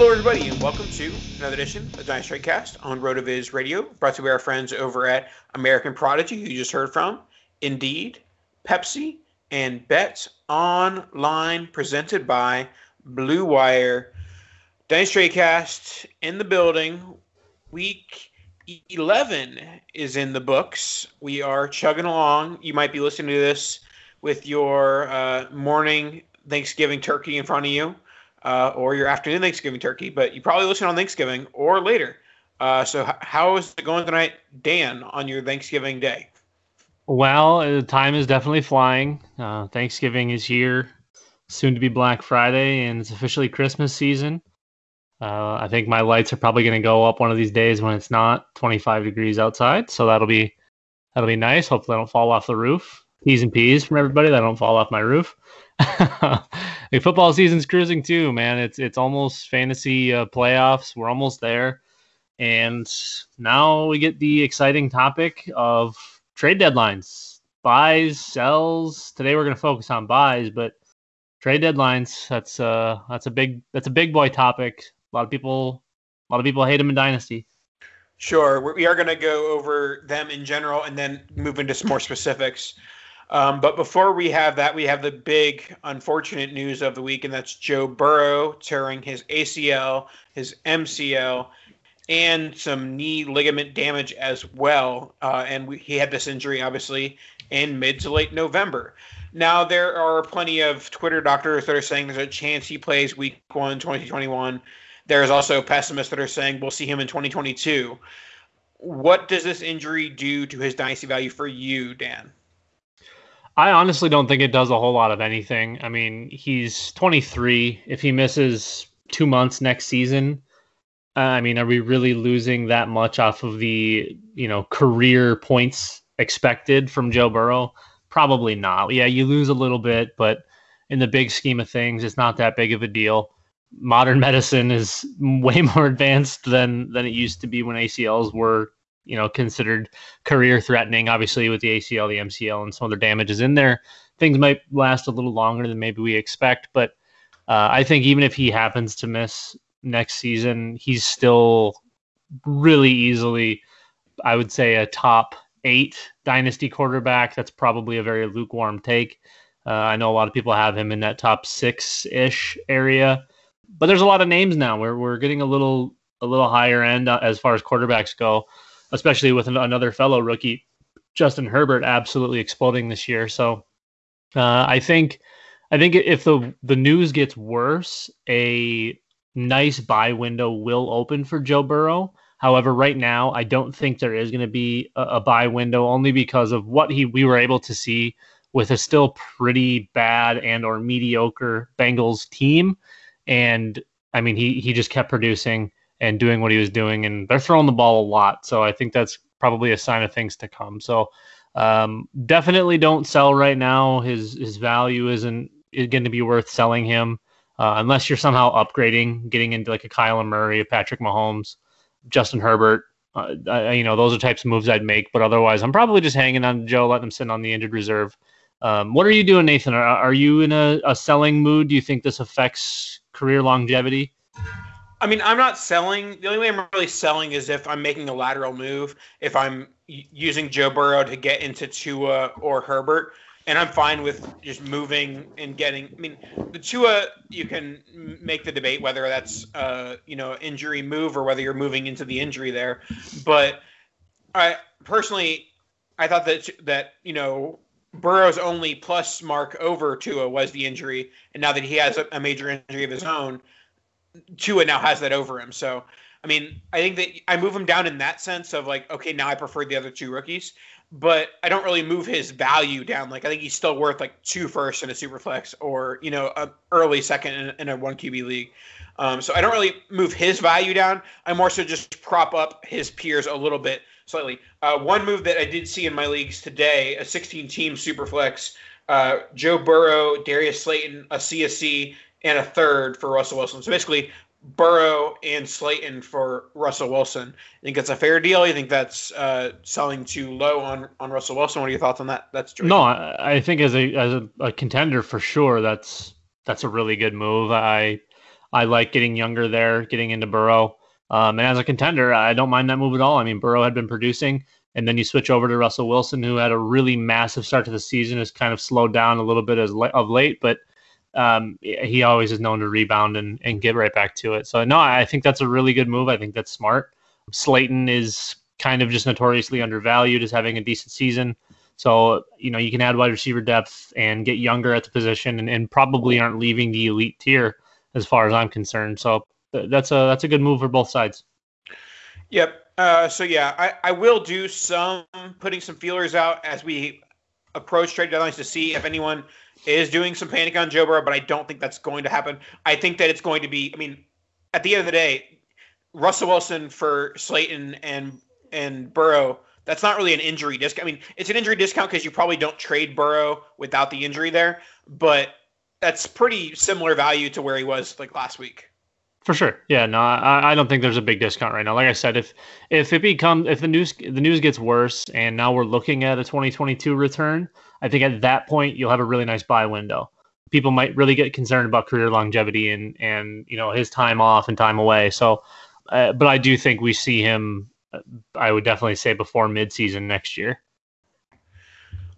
Hello, everybody, and welcome to another edition of Dynasty Cast on RotoViz Radio, brought to you by our friends over at American Prodigy, who you just heard from, Indeed, Pepsi, and Bets Online, presented by Blue Wire. Dynasty Cast in the building. Week 11 is in the books. We are chugging along. You might be listening to this with your uh, morning Thanksgiving turkey in front of you uh, or your afternoon Thanksgiving turkey, but you probably listen on Thanksgiving or later. Uh, so, h- how is it going tonight, Dan, on your Thanksgiving day? Well, uh, time is definitely flying. Uh, Thanksgiving is here, soon to be Black Friday, and it's officially Christmas season. Uh, I think my lights are probably going to go up one of these days when it's not 25 degrees outside, so that'll be that'll be nice. Hopefully, I don't fall off the roof. P's and P's from everybody that don't fall off my roof. the football season's cruising too, man. It's it's almost fantasy uh, playoffs. We're almost there, and now we get the exciting topic of trade deadlines, buys, sells. Today we're going to focus on buys, but trade deadlines. That's uh that's a big that's a big boy topic. A lot of people a lot of people hate them in dynasty. Sure, we are going to go over them in general and then move into some more specifics. Um, but before we have that, we have the big unfortunate news of the week, and that's Joe Burrow tearing his ACL, his MCL, and some knee ligament damage as well. Uh, and we, he had this injury, obviously, in mid to late November. Now, there are plenty of Twitter doctors that are saying there's a chance he plays week one, 2021. There's also pessimists that are saying we'll see him in 2022. What does this injury do to his dynasty value for you, Dan? I honestly don't think it does a whole lot of anything. I mean, he's 23. If he misses two months next season, uh, I mean, are we really losing that much off of the you know career points expected from Joe Burrow? Probably not. Yeah, you lose a little bit, but in the big scheme of things, it's not that big of a deal. Modern medicine is way more advanced than than it used to be when ACLs were, you know, considered career threatening. Obviously, with the ACL, the MCL, and some other damages in there, things might last a little longer than maybe we expect. But uh, I think even if he happens to miss next season, he's still really easily, I would say, a top eight dynasty quarterback. That's probably a very lukewarm take. Uh, I know a lot of people have him in that top six ish area, but there's a lot of names now where we're getting a little a little higher end uh, as far as quarterbacks go, especially with another fellow rookie, Justin Herbert, absolutely exploding this year. So uh, I think I think if the the news gets worse, a nice buy window will open for Joe Burrow. However, right now, I don't think there is going to be a, a buy window only because of what he we were able to see with a still pretty bad and or mediocre Bengals team. And I mean, he he just kept producing and doing what he was doing, and they're throwing the ball a lot. So I think that's probably a sign of things to come. So um, definitely don't sell right now. His his value isn't going to be worth selling him uh, unless you're somehow upgrading, getting into like a Kyler Murray, a Patrick Mahomes. Justin Herbert. Uh, I, you know, those are types of moves I'd make. But otherwise, I'm probably just hanging on Joe, letting him sit on the injured reserve. Um, what are you doing, Nathan? Are, are you in a, a selling mood? Do you think this affects career longevity? I mean, I'm not selling. The only way I'm really selling is if I'm making a lateral move. If I'm using Joe Burrow to get into Tua or Herbert, and I'm fine with just moving and getting. I mean, the Tua you can make the debate whether that's uh, you know injury move or whether you're moving into the injury there, but I personally I thought that that you know Burrow's only plus mark over Tua was the injury, and now that he has a, a major injury of his own, Tua now has that over him. So I mean, I think that I move him down in that sense of like, okay, now I prefer the other two rookies but I don't really move his value down. Like I think he's still worth like two first in a super flex or you know a early second in, in a one QB league. Um, so I don't really move his value down. I more so just prop up his peers a little bit slightly. Uh, one move that I did see in my leagues today, a 16 team super flex, uh, Joe Burrow, Darius Slayton, a CSC, and a third for Russell Wilson. So basically Burrow and Slayton for Russell Wilson. You think that's a fair deal? You think that's uh, selling too low on, on Russell Wilson? What are your thoughts on that? That's true. No, I, I think as a as a, a, contender for sure, that's that's a really good move. I I like getting younger there, getting into Burrow. Um, and as a contender, I don't mind that move at all. I mean, Burrow had been producing, and then you switch over to Russell Wilson, who had a really massive start to the season, has kind of slowed down a little bit as of late, but um, he always is known to rebound and, and get right back to it. So no, I think that's a really good move. I think that's smart. Slayton is kind of just notoriously undervalued as having a decent season. So, you know, you can add wide receiver depth and get younger at the position and, and probably aren't leaving the elite tier as far as I'm concerned. So that's a that's a good move for both sides. Yep. Uh, so yeah, I, I will do some putting some feelers out as we approach trade deadlines to see if anyone is doing some panic on Joe Burrow, but I don't think that's going to happen. I think that it's going to be. I mean, at the end of the day, Russell Wilson for Slayton and and Burrow. That's not really an injury discount. I mean, it's an injury discount because you probably don't trade Burrow without the injury there, but that's pretty similar value to where he was like last week. For sure, yeah. No, I, I don't think there's a big discount right now. Like I said, if if it becomes if the news the news gets worse and now we're looking at a 2022 return, I think at that point you'll have a really nice buy window. People might really get concerned about career longevity and and you know his time off and time away. So, uh, but I do think we see him. Uh, I would definitely say before midseason next year.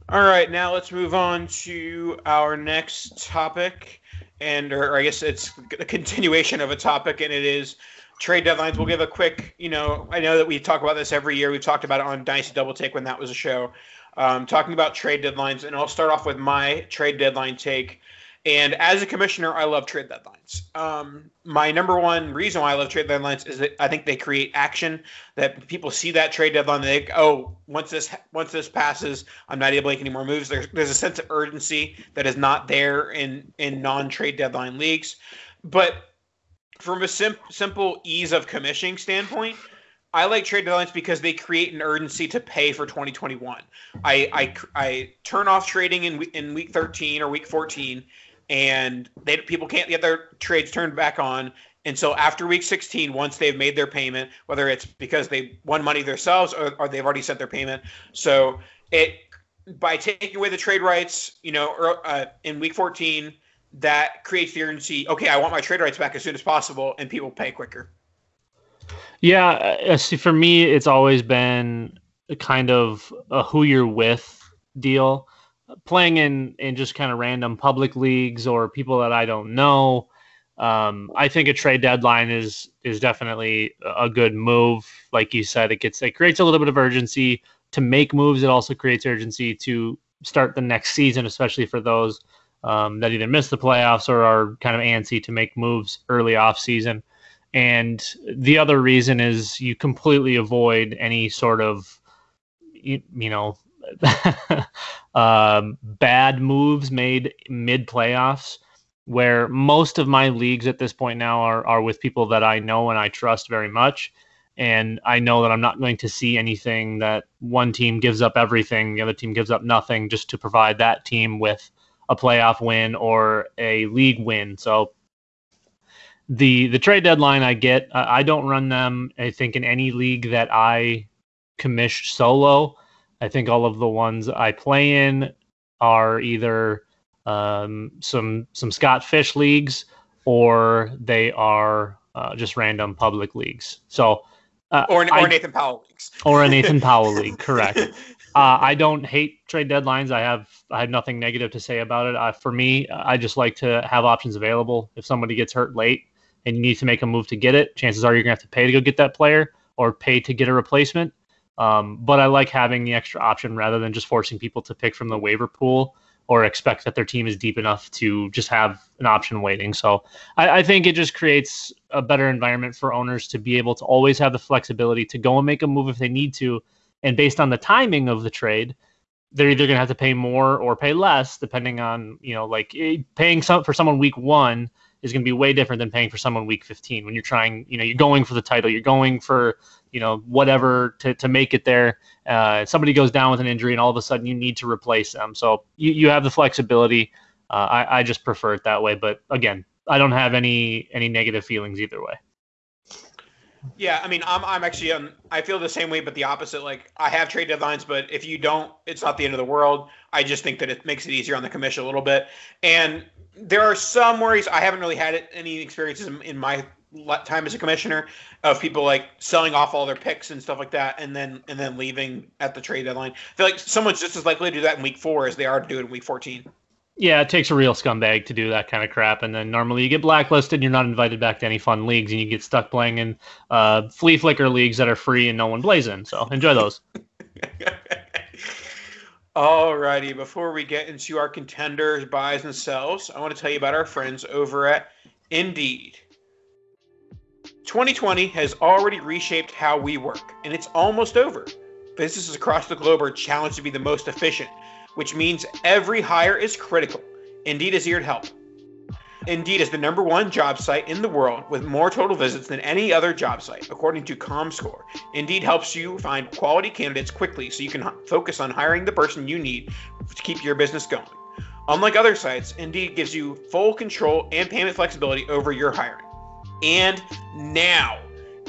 All right, now let's move on to our next topic, and or I guess it's a continuation of a topic, and it is trade deadlines. We'll give a quick, you know, I know that we talk about this every year. We've talked about it on Dynasty Double Take when that was a show um, talking about trade deadlines, and I'll start off with my trade deadline take. And as a commissioner, I love trade deadlines. Um, my number one reason why I love trade deadlines is that I think they create action. That people see that trade deadline, they oh, once this once this passes, I'm not able to make any more moves. There's there's a sense of urgency that is not there in in non trade deadline leagues. But from a sim- simple ease of commissioning standpoint, I like trade deadlines because they create an urgency to pay for 2021. I I, I turn off trading in in week 13 or week 14, and they people can't get their trades turned back on. And so after week 16 once they've made their payment whether it's because they won money themselves or, or they've already sent their payment. So it by taking away the trade rights you know uh, in week 14 that creates the urgency okay i want my trade rights back as soon as possible and people pay quicker. Yeah uh, see for me it's always been kind of a who you're with deal playing in in just kind of random public leagues or people that i don't know um, I think a trade deadline is is definitely a good move. Like you said, it gets it creates a little bit of urgency to make moves. It also creates urgency to start the next season, especially for those um, that either miss the playoffs or are kind of antsy to make moves early off season. And the other reason is you completely avoid any sort of you, you know um, bad moves made mid playoffs where most of my leagues at this point now are, are with people that I know and I trust very much. And I know that I'm not going to see anything that one team gives up everything, the other team gives up nothing just to provide that team with a playoff win or a league win. So the the trade deadline I get, I don't run them. I think in any league that I commish solo, I think all of the ones I play in are either um, some some Scott Fish leagues, or they are uh, just random public leagues. So, uh, or, or I, Nathan Powell leagues, or a Nathan Powell league, correct. Uh, I don't hate trade deadlines. I have I have nothing negative to say about it. Uh, for me, I just like to have options available. If somebody gets hurt late and you need to make a move to get it, chances are you're gonna have to pay to go get that player or pay to get a replacement. Um, but I like having the extra option rather than just forcing people to pick from the waiver pool or expect that their team is deep enough to just have an option waiting. So I, I, think it just creates a better environment for owners to be able to always have the flexibility to go and make a move if they need to. And based on the timing of the trade, they're either going to have to pay more or pay less, depending on, you know, like eh, paying some for someone week one is going to be way different than paying for someone week 15 when you're trying, you know, you're going for the title, you're going for, you know, whatever to, to make it there. Uh, somebody goes down with an injury and all of a sudden you need to replace them. So you, you have the flexibility. Uh, I, I just prefer it that way. But again, I don't have any any negative feelings either way. Yeah, I mean, I'm I'm actually um, I feel the same way, but the opposite. Like I have trade deadlines, but if you don't, it's not the end of the world. I just think that it makes it easier on the commission a little bit. And there are some worries. I haven't really had any experiences in my time as a commissioner of people like selling off all their picks and stuff like that, and then and then leaving at the trade deadline. I feel like someone's just as likely to do that in week four as they are to do it in week fourteen. Yeah, it takes a real scumbag to do that kind of crap, and then normally you get blacklisted. You're not invited back to any fun leagues, and you get stuck playing in uh, flea flicker leagues that are free and no one plays in. So enjoy those. Alrighty, before we get into our contenders, buys, and sells, I want to tell you about our friends over at Indeed. 2020 has already reshaped how we work, and it's almost over. Businesses across the globe are challenged to be the most efficient, which means every hire is critical. Indeed is here to help. Indeed is the number one job site in the world with more total visits than any other job site, according to ComScore. Indeed helps you find quality candidates quickly so you can focus on hiring the person you need to keep your business going. Unlike other sites, Indeed gives you full control and payment flexibility over your hiring. And now,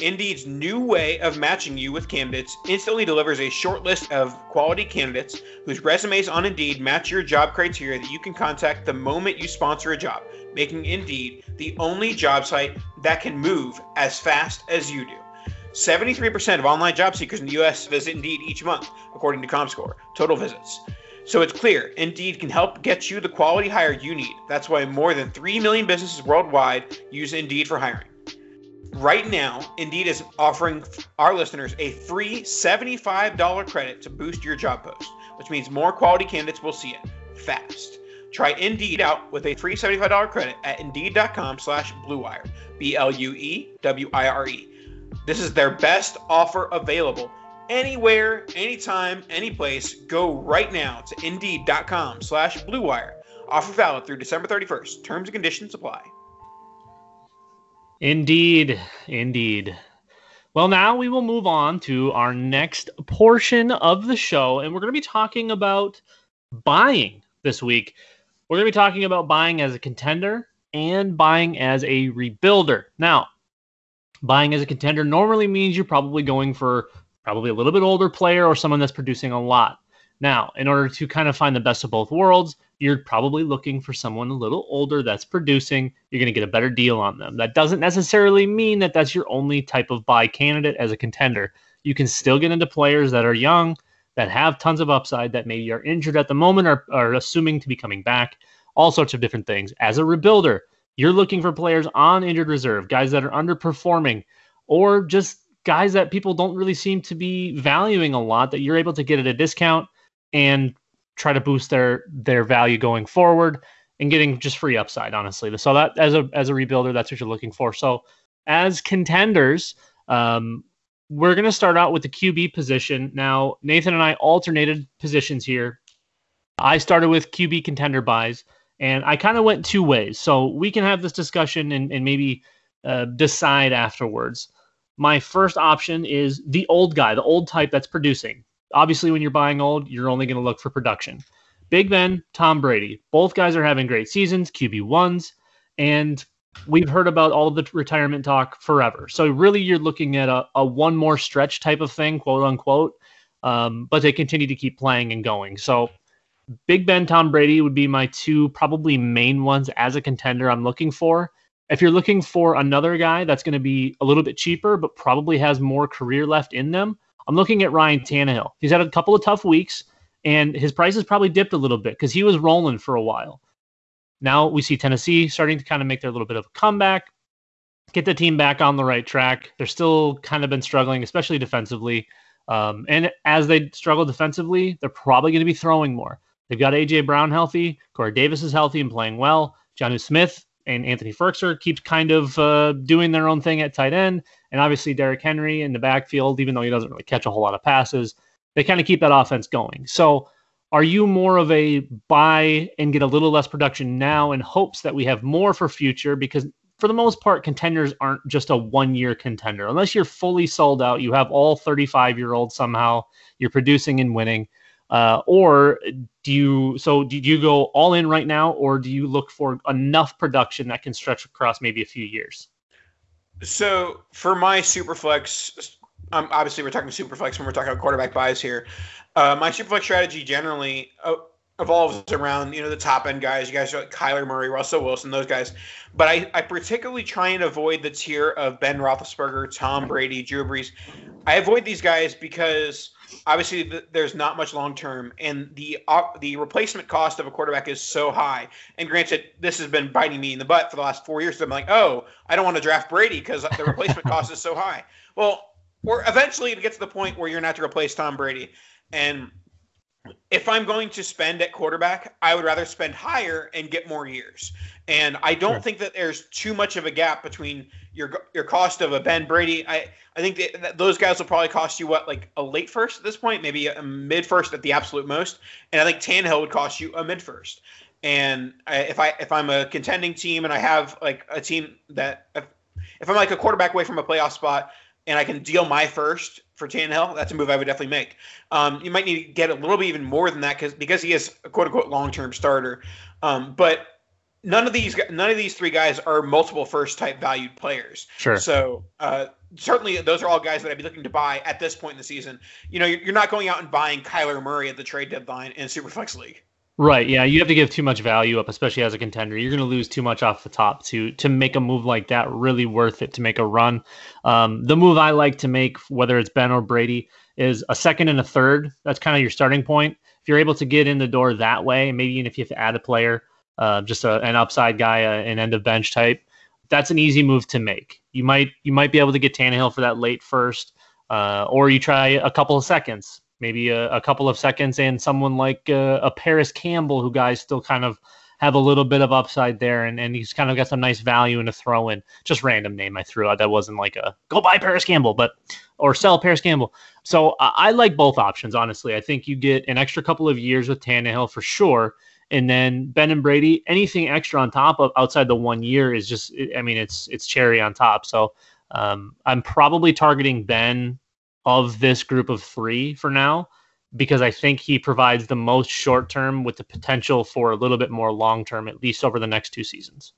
Indeed's new way of matching you with candidates instantly delivers a short list of quality candidates whose resumes on Indeed match your job criteria that you can contact the moment you sponsor a job, making Indeed the only job site that can move as fast as you do. 73% of online job seekers in the US visit Indeed each month, according to ComScore, total visits. So it's clear Indeed can help get you the quality hire you need. That's why more than 3 million businesses worldwide use Indeed for hiring. Right now, Indeed is offering our listeners a free $75 credit to boost your job post, which means more quality candidates will see it fast. Try Indeed out with a free $75 credit at Indeed.com slash BlueWire, B-L-U-E-W-I-R-E. This is their best offer available. Anywhere, anytime, anyplace, go right now to Indeed.com slash BlueWire. Offer valid through December 31st. Terms and conditions apply. Indeed, indeed. Well, now we will move on to our next portion of the show, and we're going to be talking about buying this week. We're going to be talking about buying as a contender and buying as a rebuilder. Now, buying as a contender normally means you're probably going for probably a little bit older player or someone that's producing a lot. Now, in order to kind of find the best of both worlds, you're probably looking for someone a little older that's producing. You're going to get a better deal on them. That doesn't necessarily mean that that's your only type of buy candidate as a contender. You can still get into players that are young, that have tons of upside, that maybe are injured at the moment or are assuming to be coming back, all sorts of different things. As a rebuilder, you're looking for players on injured reserve, guys that are underperforming, or just guys that people don't really seem to be valuing a lot that you're able to get at a discount and try to boost their their value going forward and getting just free upside honestly so that as a as a rebuilder that's what you're looking for so as contenders um, we're going to start out with the qb position now nathan and i alternated positions here i started with qb contender buys and I kind of went two ways. So we can have this discussion and, and maybe uh, decide afterwards. My first option is the old guy, the old type that's producing. Obviously, when you're buying old, you're only going to look for production. Big Ben, Tom Brady, both guys are having great seasons, QB1s, and we've heard about all the retirement talk forever. So really, you're looking at a, a one more stretch type of thing, quote unquote. Um, but they continue to keep playing and going. So Big Ben, Tom Brady would be my two probably main ones as a contender I'm looking for. If you're looking for another guy that's going to be a little bit cheaper, but probably has more career left in them, I'm looking at Ryan Tannehill. He's had a couple of tough weeks, and his price has probably dipped a little bit because he was rolling for a while. Now we see Tennessee starting to kind of make their little bit of a comeback, get the team back on the right track. They're still kind of been struggling, especially defensively. Um, and as they struggle defensively, they're probably going to be throwing more. They've got AJ Brown healthy. Corey Davis is healthy and playing well. Jonnu Smith and Anthony Firkser keeps kind of uh, doing their own thing at tight end. And obviously Derrick Henry in the backfield, even though he doesn't really catch a whole lot of passes, they kind of keep that offense going. So are you more of a buy and get a little less production now in hopes that we have more for future? Because for the most part, contenders aren't just a one year contender. Unless you're fully sold out, you have all 35 year olds somehow, you're producing and winning. Uh, or do you so do you go all in right now, or do you look for enough production that can stretch across maybe a few years? So for my superflex, um, obviously we're talking superflex when we're talking about quarterback buys here. Uh, my superflex strategy generally uh, evolves around you know the top end guys. You guys are like Kyler Murray, Russell Wilson, those guys. But I, I particularly try and avoid the tier of Ben Roethlisberger, Tom Brady, Drew Brees. I avoid these guys because obviously th- there's not much long term, and the uh, the replacement cost of a quarterback is so high. And granted, this has been biting me in the butt for the last four years. So I'm like, oh, I don't want to draft Brady because the replacement cost is so high. Well, or eventually it gets to the point where you're not to replace Tom Brady, and if I'm going to spend at quarterback, I would rather spend higher and get more years. And I don't sure. think that there's too much of a gap between your your cost of a Ben Brady. I I think that, those guys will probably cost you what like a late first at this point, maybe a mid first at the absolute most. And I think Tannehill would cost you a mid first. And I, if I if I'm a contending team and I have like a team that if, if I'm like a quarterback away from a playoff spot and I can deal my first for Tannehill, that's a move I would definitely make. Um, you might need to get a little bit even more than that because because he is a quote unquote long term starter. Um, but none of these none of these three guys are multiple first type valued players. Sure. So uh, certainly those are all guys that I'd be looking to buy at this point in the season. You know, you're not going out and buying Kyler Murray at the trade deadline in Superflex League. Right. Yeah, you have to give too much value up, especially as a contender. You're going to lose too much off the top to to make a move like that really worth it to make a run. Um, the move I like to make, whether it's Ben or Brady, is a second and a third. That's kind of your starting point. If you're able to get in the door that way, maybe even if you have to add a player, uh, just a, an upside guy, uh, an end of bench type, that's an easy move to make. You might you might be able to get Tannehill for that late first, uh, or you try a couple of seconds maybe a, a couple of seconds, and someone like uh, a Parris Campbell, who guys still kind of have a little bit of upside there, and, and he's kind of got some nice value in a throw in. Just random name I threw out. That wasn't like a go buy Parris Campbell, but or sell Parris Campbell. So uh, I like both options, honestly. I think you get an extra couple of years with Tannehill for sure. And then Ben and Brady, anything extra on top of outside the one year is just, I mean, it's it's cherry on top. So Um, I'm probably targeting Ben of this group of three for now because I think he provides the most short term with the potential for a little bit more long term, at least over the next two seasons.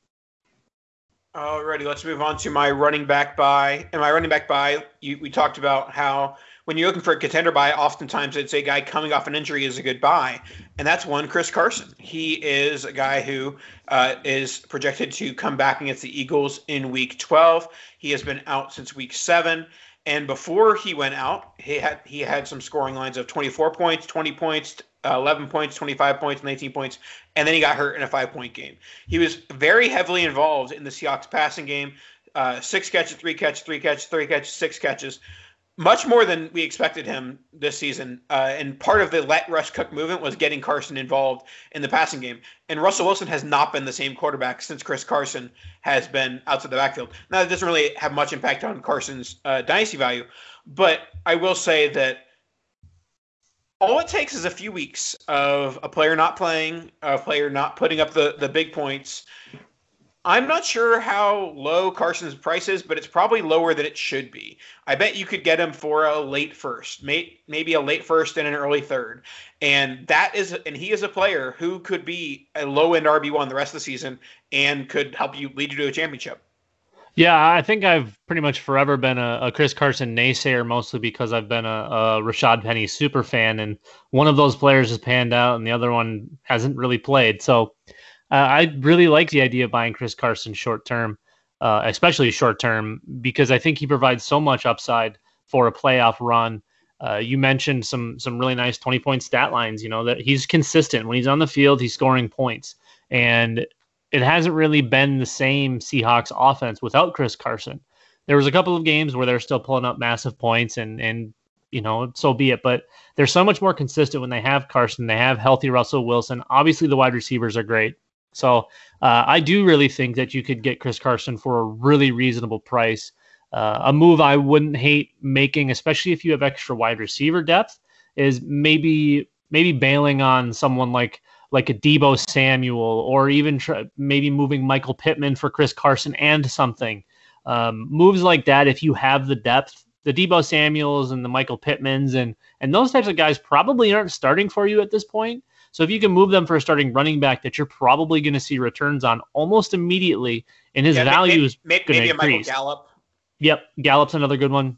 Alrighty, let's move on to my running back buy. And my running back buy, you, we talked about how when you're looking for a contender buy, oftentimes it's a guy coming off an injury is a good buy, and that's one Chris Carson. He is a guy who uh, is projected to come back against the Eagles in Week 12. He has been out since Week seven. And before he went out, he had he had some scoring lines of 24 points, 20 points, uh, 11 points, 25 points, 19 points, and then he got hurt in a five point game. He was very heavily involved in the Seahawks passing game. Uh, six catches, three catches, three catches, three catches, six catches much more than we expected him this season. Uh, and part of the let Russ cook movement was getting Carson involved in the passing game. And Russell Wilson has not been the same quarterback since Chris Carson has been outside the backfield. Now, that doesn't really have much impact on Carson's uh, dynasty value, but I will say that all it takes is a few weeks of a player not playing, a player not putting up the, the big points, I'm not sure how low Carson's price is, but it's probably lower than it should be. I bet you could get him for a late first, may, maybe a late first and an early third. And that is, and he is a player who could be a low end RB1 the rest of the season and could help you lead you to a championship. Yeah, I think I've pretty much forever been a, a Chris Carson naysayer, mostly because I've been a, a Rashad Penny super fan, and one of those players has panned out, and the other one hasn't really played. So uh, I really like the idea of buying Chris Carson short term, uh, especially short term, because I think he provides so much upside for a playoff run. Uh, you mentioned some some really nice 20 point stat lines. You know that he's consistent when he's on the field, he's scoring points, and it hasn't really been the same Seahawks offense without Chris Carson. There was a couple of games where they're still pulling up massive points, and and you know so be it. But they're so much more consistent when they have Carson. They have healthy Russell Wilson. Obviously, the wide receivers are great. So uh, I do really think that you could get Chris Carson for a really reasonable price. Uh, a move I wouldn't hate making, especially if you have extra wide receiver depth, is maybe maybe bailing on someone like like a Deebo Samuel, or even tr- maybe moving Michael Pittman for Chris Carson and something. Um, moves like that, if you have the depth, the Deebo Samuels and the Michael Pittmans and and those types of guys probably aren't starting for you at this point. So if you can move them for a starting running back that you're probably going to see returns on almost immediately, and his yeah, value is going to increase. Gallup. Yep, Gallup's another good one.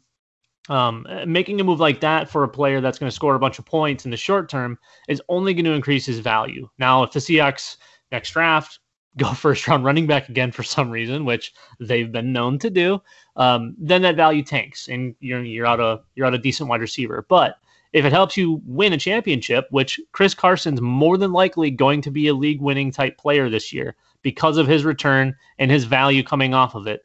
Um, making a move like that for a player that's going to score a bunch of points in the short term is only going to increase his value. Now, if the Seahawks next draft go first round running back again for some reason, which they've been known to do, um, then that value tanks and you're you're out a you're out a decent wide receiver. But if it helps you win a championship, which Chris Carson's more than likely going to be a league winning type player this year because of his return and his value coming off of it,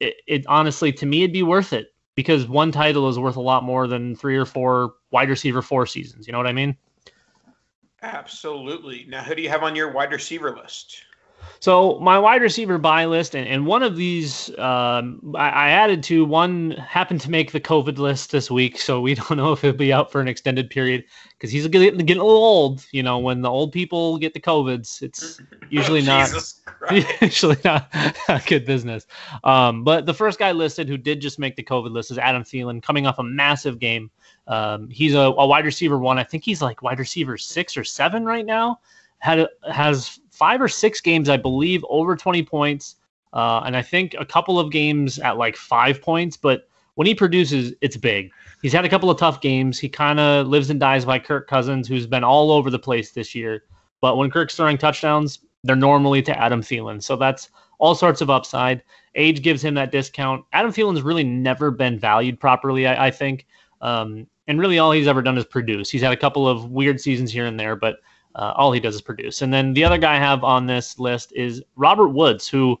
it, it honestly, to me, it'd be worth it because one title is worth a lot more than three or four wide receiver four seasons. You know what I mean? Absolutely. Now, who do you have on your wide receiver list? So my wide receiver buy list, and, and one of these um, I, I, added to one happened to make the COVID list this week, so we don't know if he'll be out for an extended period because he's getting, getting a little old. You know, when the old people get the COVIDs, it's usually not usually not good business. Um, but the first guy listed who did just make the COVID list is Adam Thielen, coming off a massive game. Um, he's a, a wide receiver one. I think he's like wide receiver six or seven right now had has five or six games, I believe, over 20 points. Uh, and I think a couple of games at like five points. But when he produces, it's big. He's had a couple of tough games. He kind of lives and dies by Kirk Cousins, who's been all over the place this year. But when Kirk's throwing touchdowns, they're normally to Adam Thielen. So that's all sorts of upside. Age gives him that discount. Adam Thielen's really never been valued properly, I, I think. Um, and really, all he's ever done is produce. He's had a couple of weird seasons here and there, but uh, all he does is produce. And then the other guy I have on this list is Robert Woods, who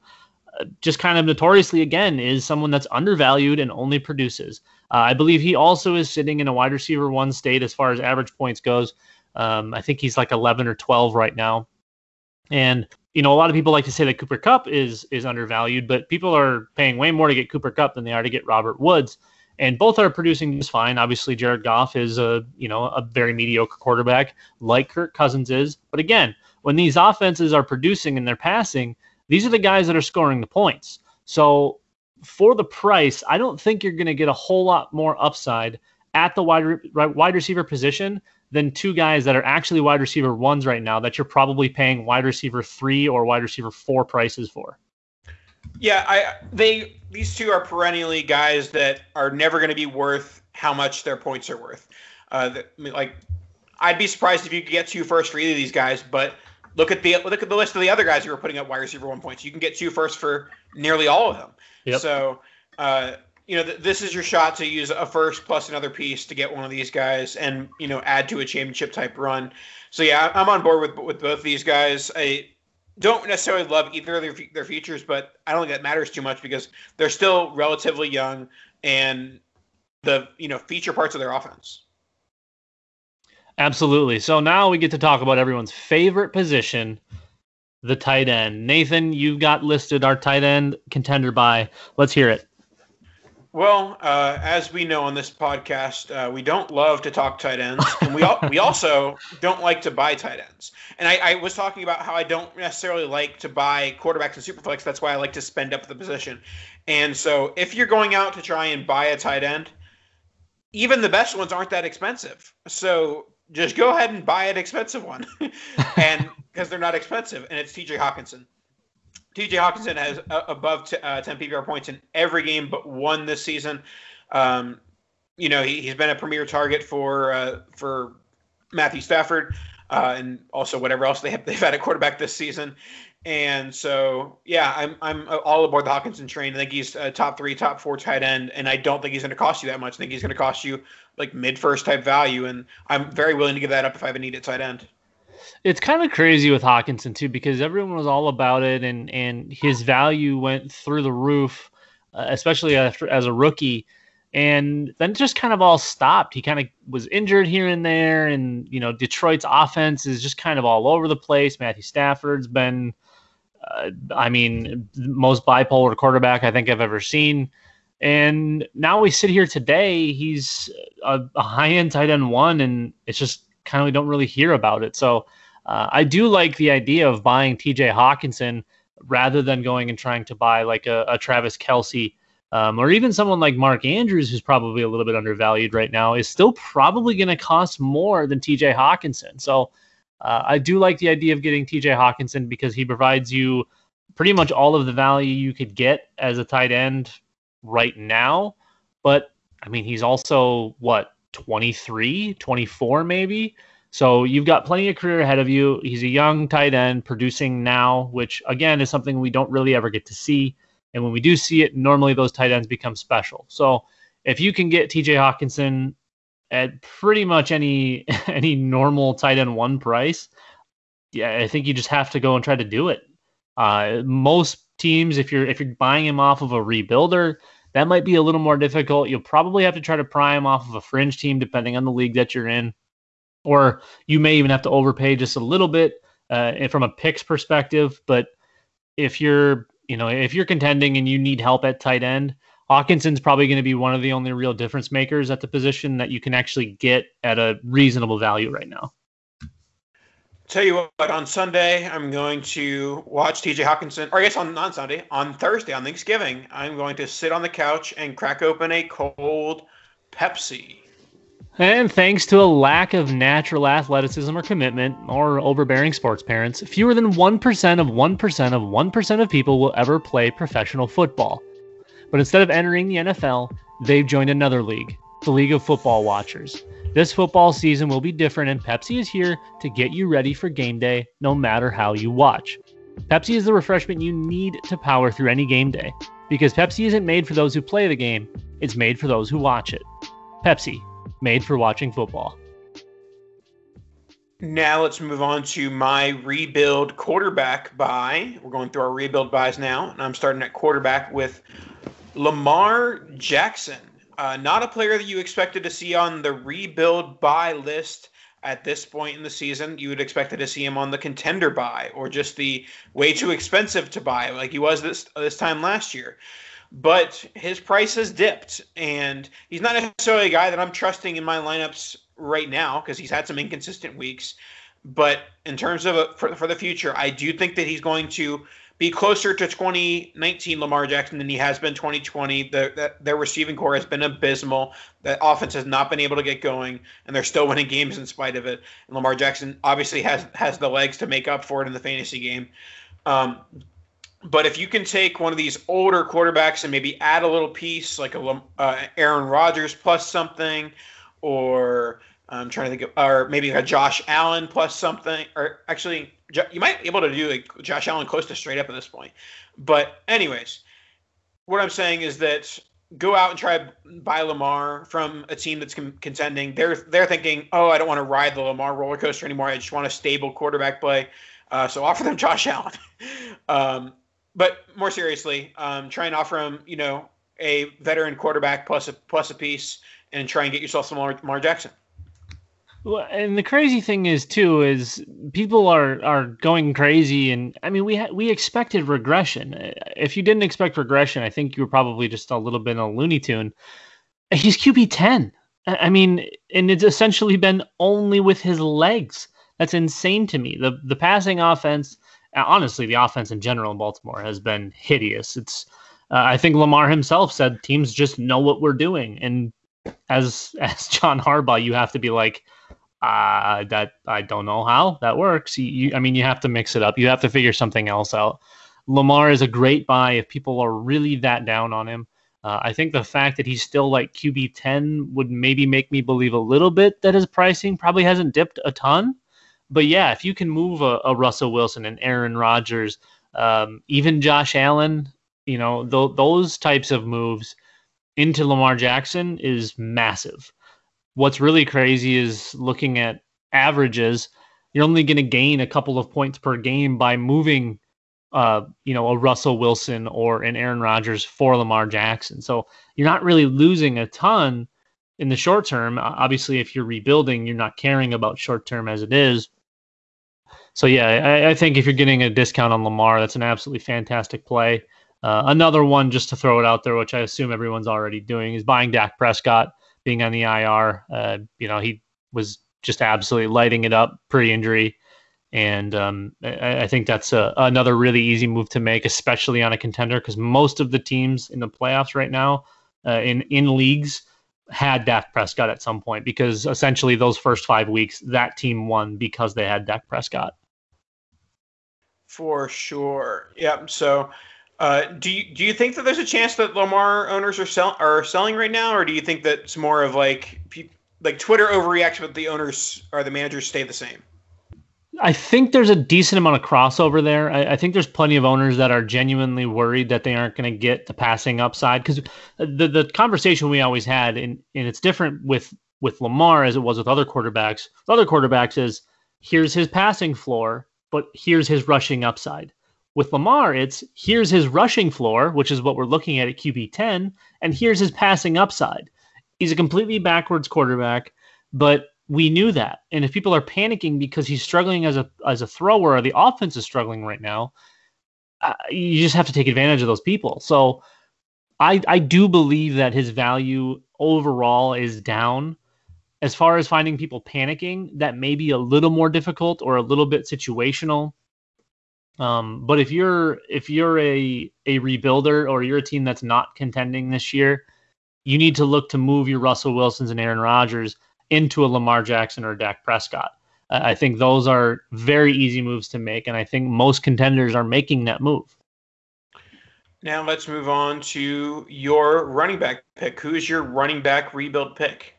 uh, just kind of notoriously, again, is someone that's undervalued and only produces. Uh, I believe he also is sitting in a wide receiver one state as far as average points goes. Um, I think he's like 11 or 12 right now. And you know, a lot of people like to say that Cooper Kupp is is undervalued, but people are paying way more to get Cooper Kupp than they are to get Robert Woods and both are producing just fine. Obviously, Jared Goff is a you know a very mediocre quarterback, like Kirk Cousins is. But again, when these offenses are producing and they're passing, these are the guys that are scoring the points. So for the price, I don't think you're going to get a whole lot more upside at the wide wide receiver position than two guys that are actually wide receiver ones right now that you're probably paying wide receiver three or wide receiver four prices for. Yeah, I they these two are perennially guys that are never going to be worth how much their points are worth. Uh, the, I mean, like I'd be surprised if you could get two first for either of these guys, but look at the look at the list of the other guys who are putting up wide receiver one points. You can get two first for nearly all of them. Yep. So uh, you know, th- this is your shot to use a first plus another piece to get one of these guys and, you know, add to a championship type run. So, yeah, I'm on board with, with both these guys. I don't necessarily love either of their, their features, but I don't think that matters too much because they're still relatively young and the, you know, feature parts of their offense. Absolutely. So now we get to talk about everyone's favorite position, the tight end. Nathan, you've got listed our tight end contender buy. Let's hear it. Well, uh, as we know on this podcast, uh, we don't love to talk tight ends, and we al- we also don't like to buy tight ends. And I, I, was talking about how I don't necessarily like to buy quarterbacks in superflex. That's why I like to spend up the position. And so, if you're going out to try and buy a tight end, even the best ones aren't that expensive. So just go ahead and buy an expensive one, and because they're not expensive, and it's T.J. Hockenson. TJ Hockenson has uh, above t- uh, 10 PPR points in every game but one this season. Um, you know, he, has been a premier target for uh, for Matthew Stafford uh, and also whatever else they have they've had a quarterback this season. And so, yeah, I'm I'm all aboard the Hockenson train. I think he's a top three, top four tight end, and I don't think he's going to cost you that much. I think he's going to cost you like mid first type value, and I'm very willing to give that up if I have a need at tight end it's kind of crazy with Hockenson too because everyone was all about it and and his value went through the roof, uh, especially after as a rookie, and then just kind of all stopped. He kind of was injured here and there, and you know Detroit's offense is just kind of all over the place. Matthew Stafford's been, uh, I mean, most bipolar quarterback I think I've ever seen. And now we sit here today. He's a, a high end tight end one, and it's just kind of don't really hear about it. So uh, I do like the idea of buying TJ Hockenson rather than going and trying to buy like a, a Travis Kelce. um, or even someone like Mark Andrews, who's probably a little bit undervalued right now, is still probably going to cost more than TJ Hockenson. So uh, I do like the idea of getting TJ Hockenson because he provides you pretty much all of the value you could get as a tight end right now. But I mean, he's also what 23, 24 maybe. So you've got plenty of career ahead of you. He's a young tight end producing now, which again is something we don't really ever get to see. And when we do see it, normally those tight ends become special. So if you can get TJ Hockenson at pretty much any any normal tight end one price, yeah, I think you just have to go and try to do it. Uh, most teams, if you're if you're buying him off of a rebuilder, that might be a little more difficult. You'll probably have to try to pry him off of a fringe team, depending on the league that you're in. Or you may even have to overpay just a little bit uh, from a picks perspective. But if you're, you know, if you're contending and you need help at tight end, Hockenson's probably going to be one of the only real difference makers at the position that you can actually get at a reasonable value right now. Tell you what, on Sunday, I'm going to watch TJ Hockenson, or I guess on non Sunday, on Thursday, on Thanksgiving, I'm going to sit on the couch and crack open a cold Pepsi. And thanks to a lack of natural athleticism or commitment, or overbearing sports parents, fewer than 1% of 1% of 1% of people will ever play professional football. But instead of entering the NFL, they've joined another league, the League of Football Watchers. This football season will be different, and Pepsi is here to get you ready for game day no matter how you watch. Pepsi is the refreshment you need to power through any game day. Because Pepsi isn't made for those who play the game, it's made for those who watch it. Pepsi, made for watching football. Now let's move on to my rebuild quarterback buy. We're going through our rebuild buys now, and I'm starting at quarterback with Lamar Jackson. Uh, not a player that you expected to see on the rebuild buy list at this point in the season. You would expected to see him on the contender buy or just the way too expensive to buy, like he was this this time last year. But his price has dipped, and he's not necessarily a guy that I'm trusting in my lineups right now because he's had some inconsistent weeks. but in terms of a, for, for the future, I do think that he's going to be closer to 2019 Lamar Jackson than he has been 2020. The, the, their receiving corps has been abysmal. The offense has not been able to get going, and they're still winning games in spite of it. And Lamar Jackson obviously has has the legs to make up for it in the fantasy game. Um, but if you can take one of these older quarterbacks and maybe add a little piece like a uh, Aaron Rodgers plus something, or I'm trying to think of, or maybe a Josh Allen plus something, or actually you might be able to do like Josh Allen close to straight up at this point. But anyways, what I'm saying is that go out and try buy Lamar from a team that's con- contending. They're they're thinking, oh, I don't want to ride the Lamar roller coaster anymore. I just want a stable quarterback play. Uh, so offer them Josh Allen. um, but more seriously, um, try and offer him, you know, a veteran quarterback plus a plus a piece, and try and get yourself some Lamar Jackson. And the crazy thing is too is people are are going crazy, and I mean we ha- we expected regression. If you didn't expect regression, I think you were probably just a little bit a Looney Tune. He's QB ten. I mean, and it's essentially been only with his legs. That's insane to me. The the passing offense, honestly, the offense in general in Baltimore has been hideous. It's uh, I think Lamar himself said teams just know what we're doing, and as as John Harbaugh, you have to be like uh, that I don't know how that works. You, you, I mean, you have to mix it up. You have to figure something else out. Lamar is a great buy if people are really that down on him. Uh, I think the fact that he's still like QB 10 would maybe make me believe a little bit that his pricing probably hasn't dipped a ton. But yeah, if you can move a, a Russell Wilson and Aaron Rodgers, um, even Josh Allen, you know, th- those types of moves into Lamar Jackson is massive what's really crazy is looking at averages. You're only going to gain a couple of points per game by moving, uh, you know, a Russell Wilson or an Aaron Rodgers for Lamar Jackson. So you're not really losing a ton in the short term. Obviously, if you're rebuilding, you're not caring about short term as it is. So yeah, I, I, think if you're getting a discount on Lamar, that's an absolutely fantastic play. Uh, another one, just to throw it out there, which I assume everyone's already doing, is buying Dak Prescott being on the IR. Uh, you know, he was just absolutely lighting it up pre-injury, and um, I, I, think that's a, another really easy move to make, especially on a contender, because most of the teams in the playoffs right now, uh, in in leagues, had Dak Prescott at some point because essentially those first five weeks that team won because they had Dak Prescott. For sure. Yep. So uh, do you do you think that there's a chance that Lamar owners are sell, are selling right now, or do you think that it's more of like like Twitter overreacts, but the owners or the managers stay the same? I think there's a decent amount of crossover there. I, I think there's plenty of owners that are genuinely worried that they aren't going to get the passing upside because the the conversation we always had, and and it's different with with Lamar as it was with other quarterbacks. With other quarterbacks is here's his passing floor, but here's his rushing upside. With Lamar, it's here's his rushing floor, which is what we're looking at at QB 10, and here's his passing upside. He's a completely backwards quarterback, but we knew that. And if people are panicking because he's struggling as a as a thrower or the offense is struggling right now, uh, you just have to take advantage of those people. So I I do believe that his value overall is down. As far as finding people panicking, that may be a little more difficult or a little bit situational. Um, but if you're if you're a a rebuilder or you're a team that's not contending this year, you need to look to move your Russell Wilsons and Aaron Rodgers into a Lamar Jackson or Dak Prescott. I think those are very easy moves to make, and I think most contenders are making that move. Now let's move on to your running back pick. Who's your running back rebuild pick?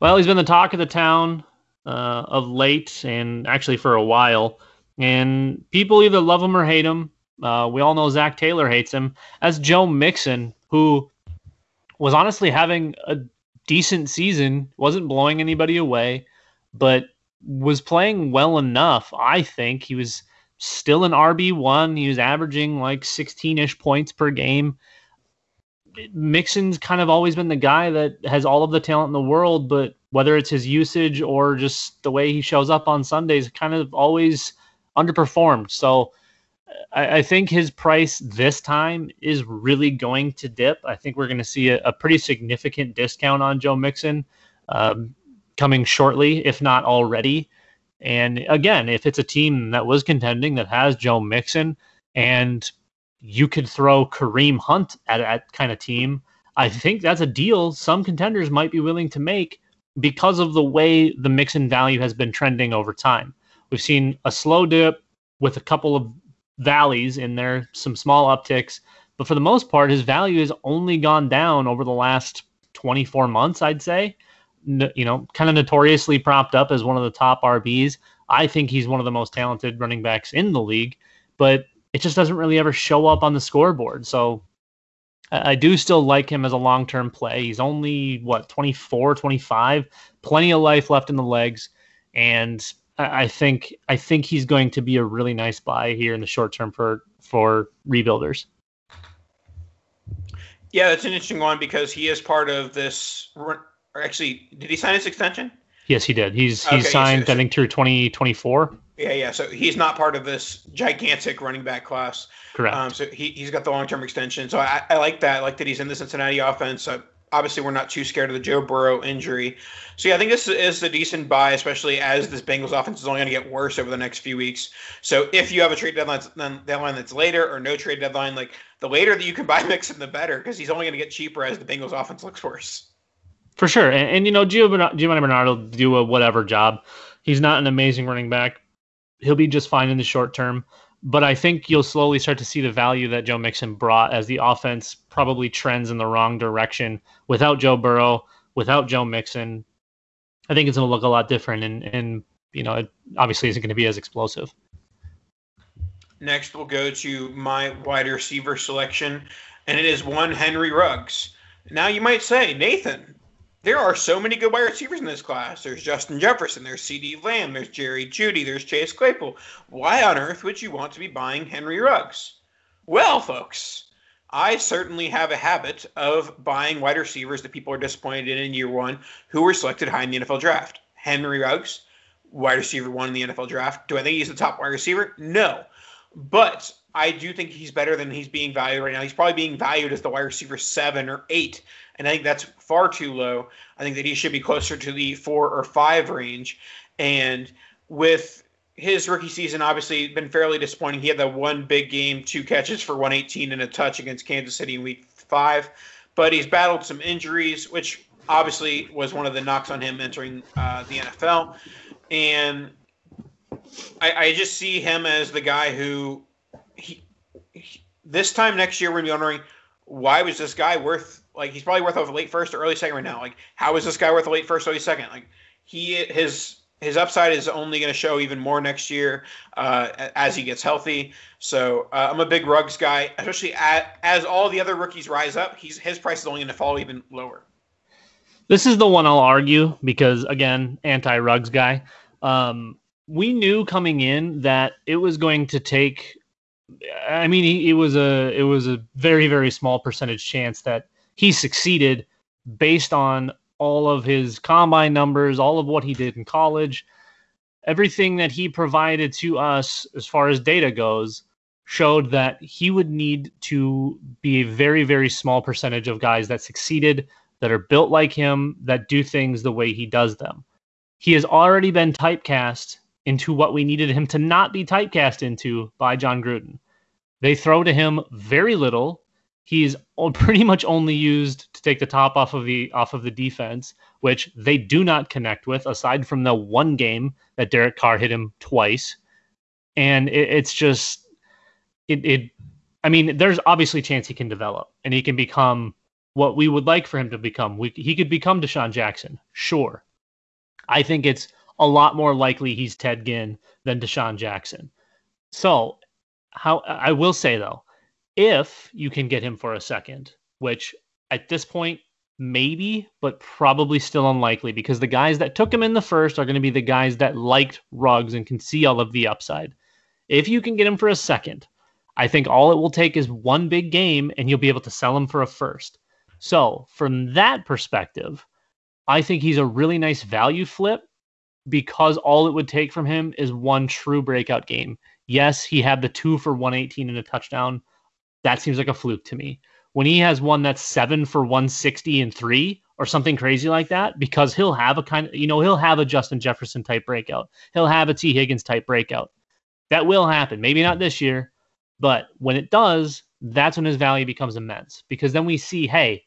Well, he's been the talk of the town uh, of late, and actually for a while. And people either love him or hate him. Uh, we all know Zac Taylor hates him. As Joe Mixon, who was honestly having a decent season, wasn't blowing anybody away, but was playing well enough. I think he was still an RB1. He was averaging like 16 ish points per game. Mixon's kind of always been the guy that has all of the talent in the world, but whether it's his usage or just the way he shows up on Sundays, kind of always underperformed. So I, I, think his price this time is really going to dip. I think we're going to see a, a, pretty significant discount on Joe Mixon um, coming shortly, if not already. And again, if it's a team that was contending that has Joe Mixon and you could throw Kareem Hunt at that kind of team, I think that's a deal some contenders might be willing to make because of the way the Mixon value has been trending over time. We've seen a slow dip with a couple of valleys in there, some small upticks, but for the most part, his value has only gone down over the last 24 months, I'd say. you know, kind of notoriously propped up as one of the top RBs. I think he's one of the most talented running backs in the league, but it just doesn't really ever show up on the scoreboard. So I do still like him as a long term play. He's only, what, 24, 25, plenty of life left in the legs. And I think I think he's going to be a really nice buy here in the short term for for rebuilders. Yeah, that's an interesting one because he is part of this. Or actually, did he sign his extension? Yes, he did. He's he's okay, signed, I think, through twenty twenty four. Yeah, yeah. So he's not part of this gigantic running back class. Correct. Um, so he he's got the long term extension. So I, I like that. I like that he's in the Cincinnati offense. Obviously, we're not too scared of the Joe Burrow injury. So yeah, I think this is a decent buy, especially as this Bengals offense is only going to get worse over the next few weeks. So if you have a trade deadline deadline that's later or no trade deadline, like the later that you can buy Mixon, the better, because he's only going to get cheaper as the Bengals offense looks worse. For sure, and, and you know, Giovani Bernard will do a whatever job. He's not an amazing running back. He'll be just fine in the short term. But I think you'll slowly start to see the value that Joe Mixon brought as the offense probably trends in the wrong direction without Joe Burrow, without Joe Mixon. I think it's going to look a lot different, and and you know, it obviously isn't going to be as explosive. Next, we'll go to my wide receiver selection, and it is one Henry Ruggs. Now, you might say, Nathan, there are so many good wide receivers in this class. There's Justin Jefferson, there's CeeDee Lamb, there's Jerry Jeudy, there's Chase Claypool. Why on earth would you want to be buying Henry Ruggs? Well, folks, I certainly have a habit of buying wide receivers that people are disappointed in in year one who were selected high in the NFL draft. Henry Ruggs, wide receiver one in the NFL draft. Do I think he's the top wide receiver? No. But I do think he's better than he's being valued right now. He's probably being valued as the wide receiver seven or eight, and I think that's far too low. I think that he should be closer to the four or five range. And with his rookie season, obviously been fairly disappointing. He had that one big game, two catches for 118 and a touch against Kansas City in Week Five, but he's battled some injuries, which obviously was one of the knocks on him entering uh, the NFL. And I, I just see him as the guy who he, he, this time next year we're gonna be wondering why was this guy worth like he's probably worth a late first or early second right now. Like how is this guy worth a late first, early second? Like he his his upside is only going to show even more next year uh, as he gets healthy. So uh, I'm a big Ruggs guy, especially at, as all the other rookies rise up. He's his price is only going to fall even lower. This is the one I'll argue because again, anti Ruggs guy. Um, we knew coming in that it was going to take. I mean, it was a it was a very very small percentage chance that he succeeded based on all of his combine numbers, all of what he did in college, everything that he provided to us as far as data goes showed that he would need to be a very very small percentage of guys that succeeded that are built like him that do things the way he does them. He has already been typecast into what we needed him to not be typecast into by Jon Gruden. They throw to him very little. He's pretty much only used to take the top off of the off of the defense, which they do not connect with, aside from the one game that Derek Carr hit him twice. And it, it's just it, it I mean, there's obviously a chance he can develop and he can become what we would like for him to become. We, he could become DeSean Jackson, sure. I think it's a lot more likely he's Ted Ginn than DeSean Jackson. So, how I will say though, if you can get him for a second, which at this point maybe, but probably still unlikely because the guys that took him in the first are going to be the guys that liked Ruggs and can see all of the upside. If you can get him for a second, I think all it will take is one big game and you'll be able to sell him for a first. So, from that perspective, I think he's a really nice value flip because all it would take from him is one true breakout game. Yes, he had the two for 118 and a touchdown. That seems like a fluke to me. When he has one that's seven for 160 and three, or something crazy like that because he'll have a kind of, you know, he'll have a Justin Jefferson type breakout. He'll have a Tee Higgins type breakout. That will happen. Maybe not this year, but when it does, that's when his value becomes immense because then we see, hey,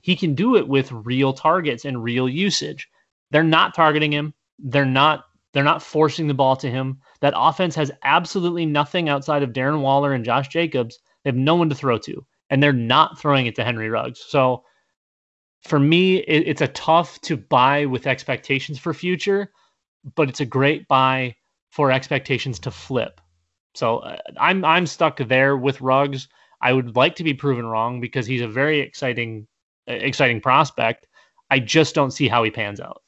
he can do it with real targets and real usage. They're not targeting him. They're not they're not forcing the ball to him. That offense has absolutely nothing outside of Darren Waller and Josh Jacobs. They have no one to throw to, and they're not throwing it to Henry Ruggs. So for me, it, it's a tough to buy with expectations for future, but it's a great buy for expectations to flip. So uh, I'm I'm stuck there with Ruggs. I would like to be proven wrong because he's a very exciting exciting prospect. I just don't see how he pans out.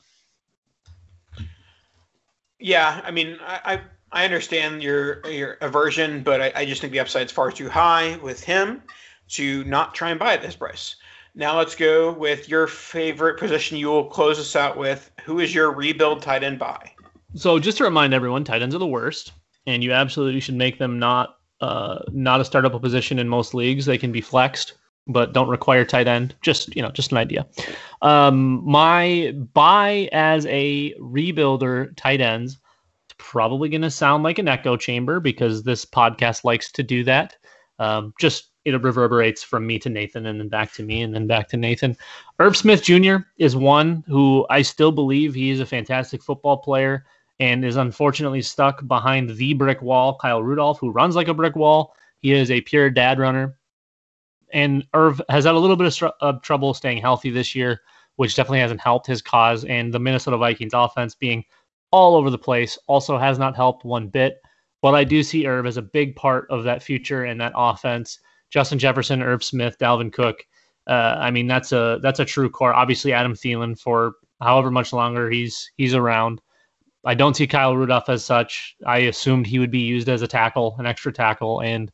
Yeah, I mean, I I, understand your your aversion, but I, I just think the upside is far too high with him to not try and buy at this price. Now let's go with your favorite position. You will close us out with who is your rebuild tight end buy? So just to remind everyone, tight ends are the worst, and you absolutely should make them not uh, not a startup position in most leagues. They can be flexed, but don't require tight end. Just you know, just an idea. Um, my buy as a rebuilder tight ends probably going to sound like an echo chamber because this podcast likes to do that. Um, just it reverberates from me to Nathan and then back to me and then back to Nathan. Irv Smith Jr. is one who I still believe he is a fantastic football player and is unfortunately stuck behind the brick wall, Kyle Rudolph, who runs like a brick wall. He is a pure dad runner. And Irv has had a little bit of, of trouble staying healthy this year, which definitely hasn't helped his cause. And the Minnesota Vikings offense being all over the place also has not helped one bit. But I do see Irv as a big part of that future and that offense Justin Jefferson, Irv Smith, Dalvin Cook. Uh, I mean, that's a that's a true core. Obviously, Adam Thielen for however much longer he's he's around. I don't see Kyle Rudolph as such. I assumed he would be used as a tackle, an extra tackle, and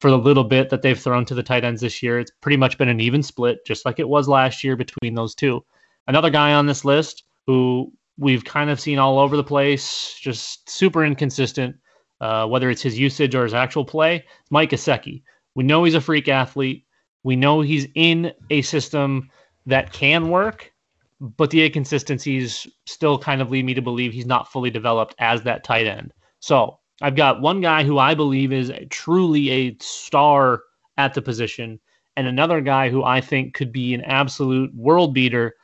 for the little bit that they've thrown to the tight ends this year, it's pretty much been an even split, just like it was last year between those two. Another guy on this list who we've kind of seen all over the place, just super inconsistent, uh, whether it's his usage or his actual play, Mike Gesicki. We know he's a freak athlete. We know he's in a system that can work, but the inconsistencies still kind of lead me to believe he's not fully developed as that tight end. So I've got one guy who I believe is truly a star at the position, and another guy who I think could be an absolute world beater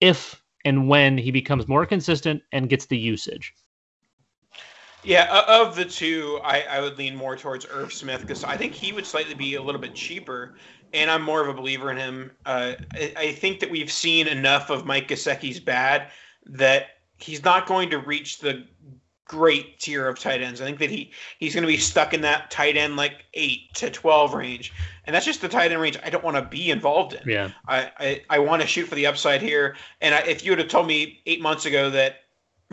if and when he becomes more consistent and gets the usage. Yeah, of the two, I, I would lean more towards Irv Smith because I think he would slightly be a little bit cheaper, and I'm more of a believer in him. Uh, I, I, think that we've seen enough of Mike Gesicki's bad that he's not going to reach the great tier of tight ends. I think that he he's going to be stuck in that tight end like eight to twelve range, and that's just the tight end range I don't want to be involved in. Yeah, I I, I want to shoot for the upside here, and I, if you would have told me eight months ago that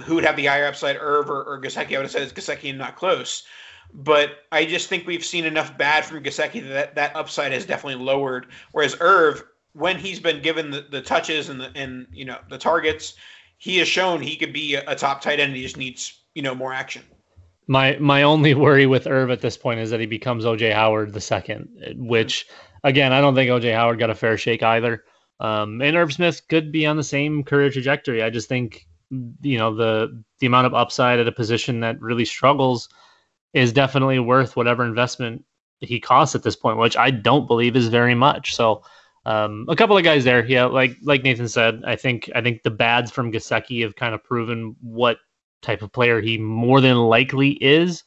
who would have the higher upside, Irv or, or Gesicki? I would have said it's Gesicki and not close. But I just think we've seen enough bad from Gesicki that that upside has definitely lowered. Whereas Irv, when he's been given the, the touches and the and you know the targets, he has shown he could be a, a top tight end. He just needs you know more action. My my only worry with Irv at this point is that he becomes OJ Howard the second, which again I don't think OJ Howard got a fair shake either. Um, and Irv Smith could be on the same career trajectory. I just think you know the the amount of upside at a position that really struggles is definitely worth whatever investment he costs at this point, which I don't believe is very much. So um, a couple of guys there, yeah, like like Nathan said, I think I think the bads from Gesicki have kind of proven what type of player he more than likely is.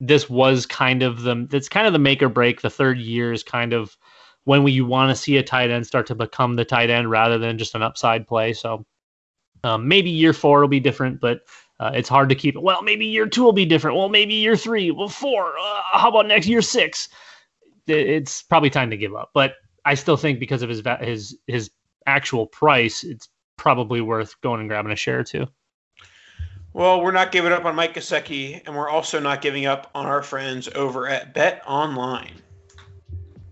This was kind of the that's kind of the make or break. The third year is kind of when we want to see a tight end start to become the tight end rather than just an upside play. So um, maybe year four will be different, but uh, it's hard to keep it. Well, maybe year two will be different. Well, maybe year three. Well, four. Uh, how about next year six? It's probably time to give up. But I still think because of his his his actual price, it's probably worth going and grabbing a share or two. Well, we're not giving up on Mike Gesicki, and we're also not giving up on our friends over at Bet Online.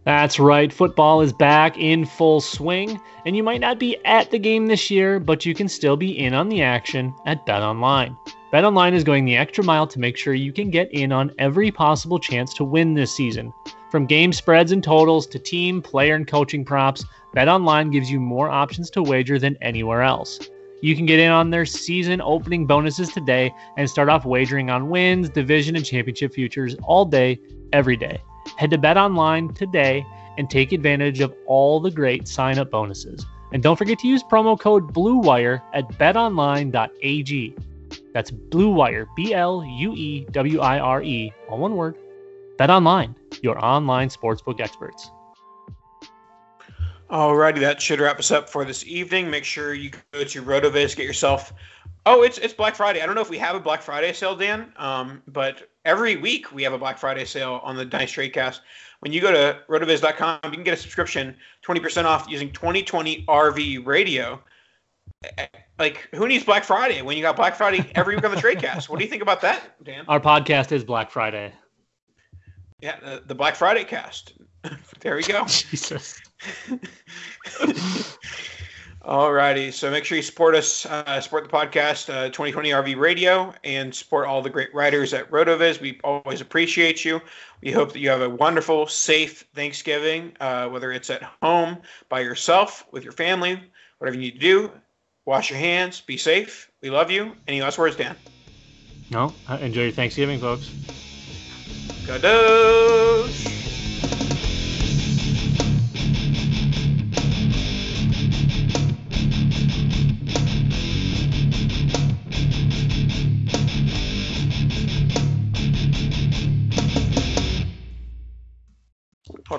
That's right, football is back in full swing, and you might not be at the game this year, but you can still be in on the action at Bet Online. BetOnline is going the extra mile to make sure you can get in on every possible chance to win this season. From game spreads and totals to team, player, and coaching props, BetOnline gives you more options to wager than anywhere else. You can get in on their season opening bonuses today and start off wagering on wins, division, and championship futures all day, every day. Head to BetOnline today and take advantage of all the great sign up bonuses. And don't forget to use promo code BLUEWIRE at betonline.ag. That's Blue Wire, B L U E W I R E, all one word. Bet online, your online sportsbook experts. Alrighty, that should wrap us up for this evening. Make sure you go to Rotoviz, get yourself. Oh, it's it's Black Friday. I don't know if we have a Black Friday sale, Dan, um, but every week we have a Black Friday sale on the Dice Tradecast. When you go to rotoviz.com, you can get a subscription, 20% off using 2020 RV radio like who needs Black Friday when you got Black Friday every week on the Tradecast? What do you think about that, Dan? Our podcast is Black Friday. Yeah, the, the Black Friday cast. there we go. Jesus. Alrighty, so make sure you support us, uh, support the podcast, uh, 2020 RV Radio, and support all the great writers at Rotoviz. We always appreciate you. We hope that you have a wonderful, safe Thanksgiving, uh, whether it's at home, by yourself, with your family, whatever you need to do. Wash your hands. Be safe. We love you. Any last words, Dan? No. Enjoy your Thanksgiving, folks. Kadosh.